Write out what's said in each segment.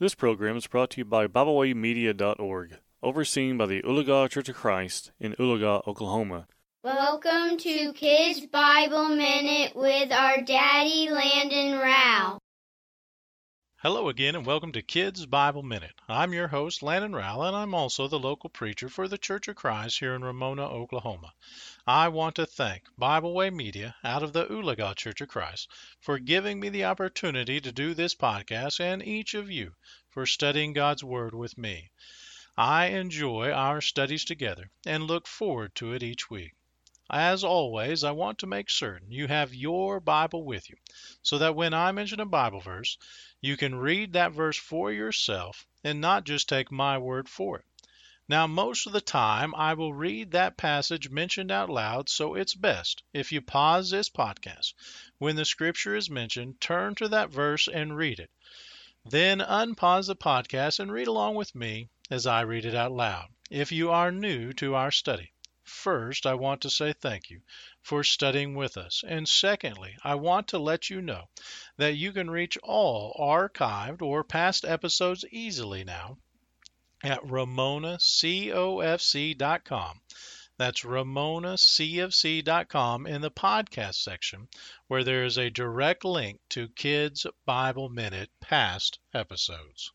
This program is brought to you by BibleWayMedia.org, overseen by the Oologah Church of Christ in Oologah, Oklahoma. Welcome to Kids Bible Minute with our daddy Landon Rowell. Hello again, and welcome to Kids Bible Minute. I'm your host, Landon Rowell, and I'm also the local preacher for the Church of Christ here in Ramona, Oklahoma. I want to thank Bible Way Media out of the Oologah Church of Christ for giving me the opportunity to do this podcast and each of you for studying God's Word with me. I enjoy our studies together and look forward to it each week. As always, I want to make certain you have your Bible with you so that when I mention a Bible verse, you can read that verse for yourself and not just take my word for it. Now, most of the time, I will read that passage mentioned out loud, so it's best if you pause this podcast. When the scripture is mentioned, turn to that verse and read it. Then unpause the podcast and read along with me as I read it out loud. If you are new to our study, First, I want to say thank you for studying with us. And secondly, I want to let you know that you can reach all archived or past episodes easily now at ramonacofc.com. That's ramonacofc.com in the podcast section where there is a direct link to Kids Bible Minute past episodes.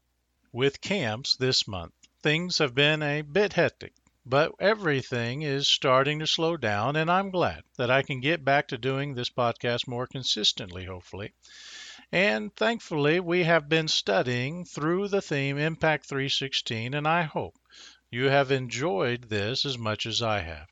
With camps this month, things have been a bit hectic. But everything is starting to slow down, and I'm glad that I can get back to doing this podcast more consistently, hopefully. And thankfully, we have been studying through the theme Impact 316, and I hope you have enjoyed this as much as I have.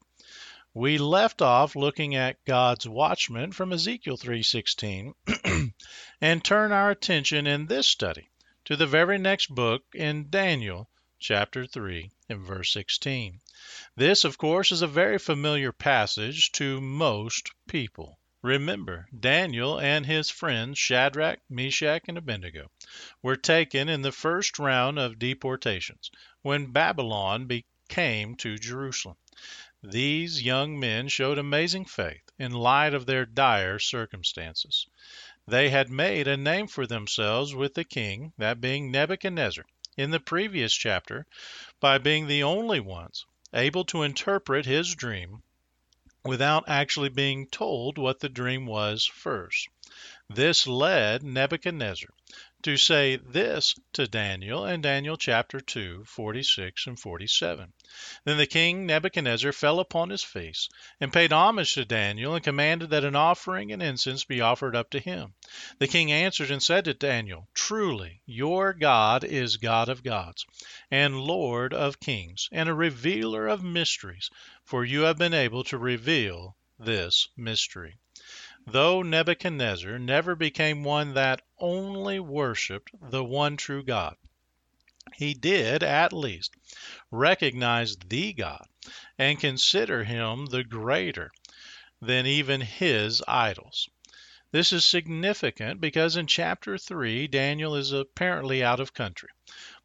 We left off looking at God's watchman from Ezekiel 3:16 and turn our attention in this study to the very next book in Daniel chapter 3 and verse 16. This, of course, is a very familiar passage to most people. Remember, Daniel and his friends Shadrach, Meshach, and Abednego were taken in the first round of deportations when Babylon came to Jerusalem. These young men showed amazing faith in light of their dire circumstances. They had made a name for themselves with the king, that being Nebuchadnezzar, in the previous chapter by being the only ones able to interpret his dream without actually being told what the dream was first. This led Nebuchadnezzar to say this to Daniel in Daniel chapter 2, 46 and 47. Then the king Nebuchadnezzar fell upon his face and paid homage to Daniel and commanded that an offering and incense be offered up to him. The king answered and said to Daniel, Truly, your God is God of gods and Lord of kings and a revealer of mysteries, for you have been able to reveal this mystery. Though Nebuchadnezzar never became one that only worshiped the one true God, he did, at least, recognize the God and consider him the greater than even his idols. This is significant because in chapter 3, Daniel is apparently out of country,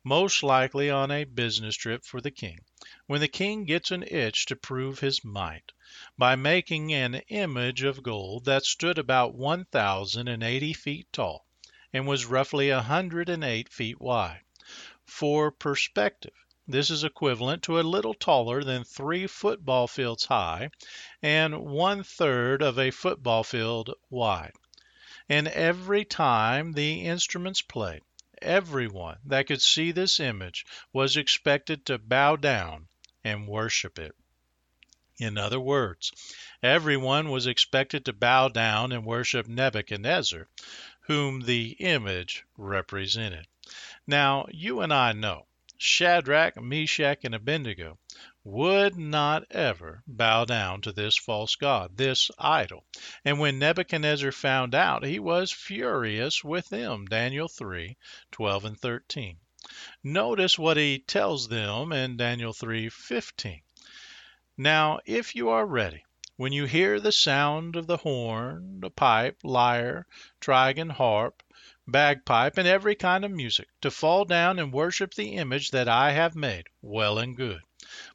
most likely on a business trip for the king, when the king gets an itch to prove his might by making an image of gold that stood about 1,080 feet tall and was roughly 108 feet wide. For perspective, this is equivalent to a little taller than three football fields high and one third of a football field wide. And every time the instruments played, everyone that could see this image was expected to bow down and worship it. In other words, everyone was expected to bow down and worship Nebuchadnezzar, whom the image represented. Now, you and I know Shadrach, Meshach, and Abednego would not ever bow down to this false god, this idol. And when Nebuchadnezzar found out, he was furious with them. Daniel 3 12 and 13. Notice what he tells them in Daniel 3 15. Now, if you are ready, when you hear the sound of the horn, the pipe, lyre, trigon, harp, bagpipe, and every kind of music, to fall down and worship the image that I have made, well and good.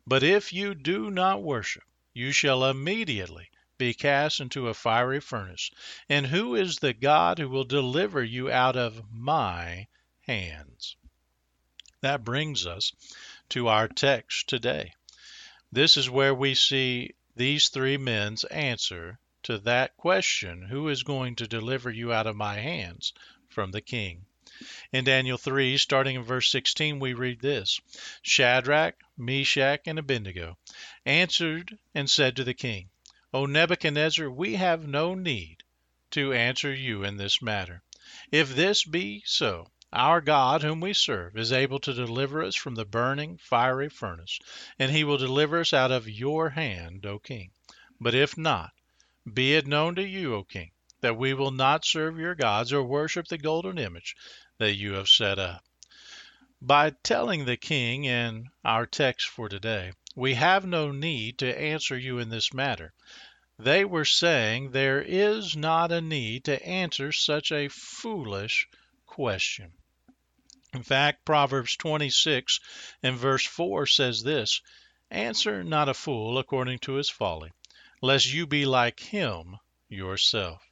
But if you do not worship, you shall immediately be cast into a fiery furnace. And who is the God who will deliver you out of my hands? That brings us to our text today. This is where we see these three men's answer to that question Who is going to deliver you out of my hands from the king? In Daniel 3, starting in verse 16, we read this Shadrach, Meshach, and Abednego answered and said to the king, O Nebuchadnezzar, we have no need to answer you in this matter. If this be so, our God, whom we serve, is able to deliver us from the burning, fiery furnace, and he will deliver us out of your hand, O king. But if not, be it known to you, O king, that we will not serve your gods or worship the golden image that you have set up. By telling the king in our text for today, we have no need to answer you in this matter. They were saying there is not a need to answer such a foolish question. In fact, Proverbs 26 and verse 4 says this Answer not a fool according to his folly, lest you be like him yourself.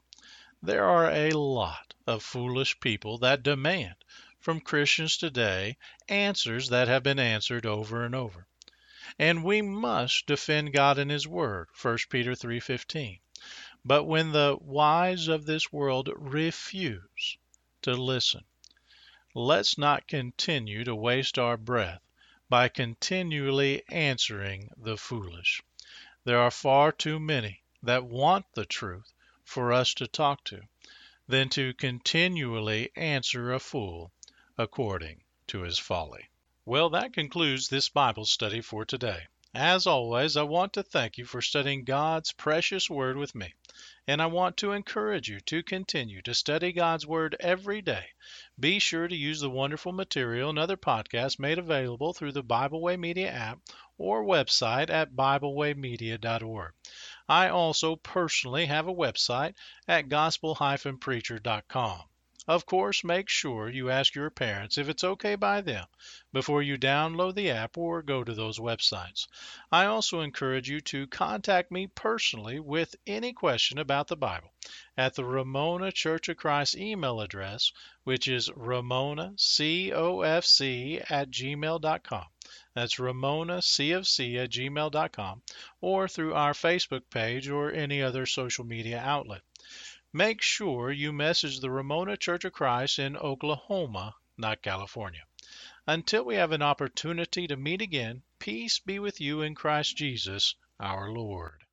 There are a lot of foolish people that demand from Christians today answers that have been answered over and over. And we must defend God and his word, 1 Peter 3:15. But when the wise of this world refuse to listen, let's not continue to waste our breath by continually answering the foolish. There are far too many that want the truth for us to talk to than to continually answer a fool according to his folly. Well, that concludes this Bible study for today. As always, I want to thank you for studying God's precious Word with me. And I want to encourage you to continue to study God's Word every day. Be sure to use the wonderful material and other podcasts made available through the Bible Way Media app or website at BibleWayMedia.org. I also personally have a website at gospel-preacher.com. Of course, make sure you ask your parents if it's okay by them before you download the app or go to those websites. I also encourage you to contact me personally with any question about the Bible at the Ramona Church of Christ email address, which is ramonacofc at gmail.com. That's ramonacofc at gmail.com or through our Facebook page or any other social media outlet. Make sure you message the Ramona Church of Christ in Oklahoma, not California. Until we have an opportunity to meet again, peace be with you in Christ Jesus our Lord.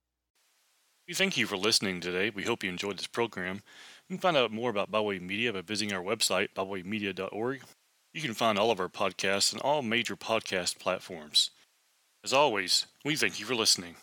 We thank you for listening today. We hope you enjoyed this program. You can find out more about Bible Way Media by visiting our website, biblewaymedia.org. You can find all of our podcasts on all major podcast platforms. As always, we thank you for listening.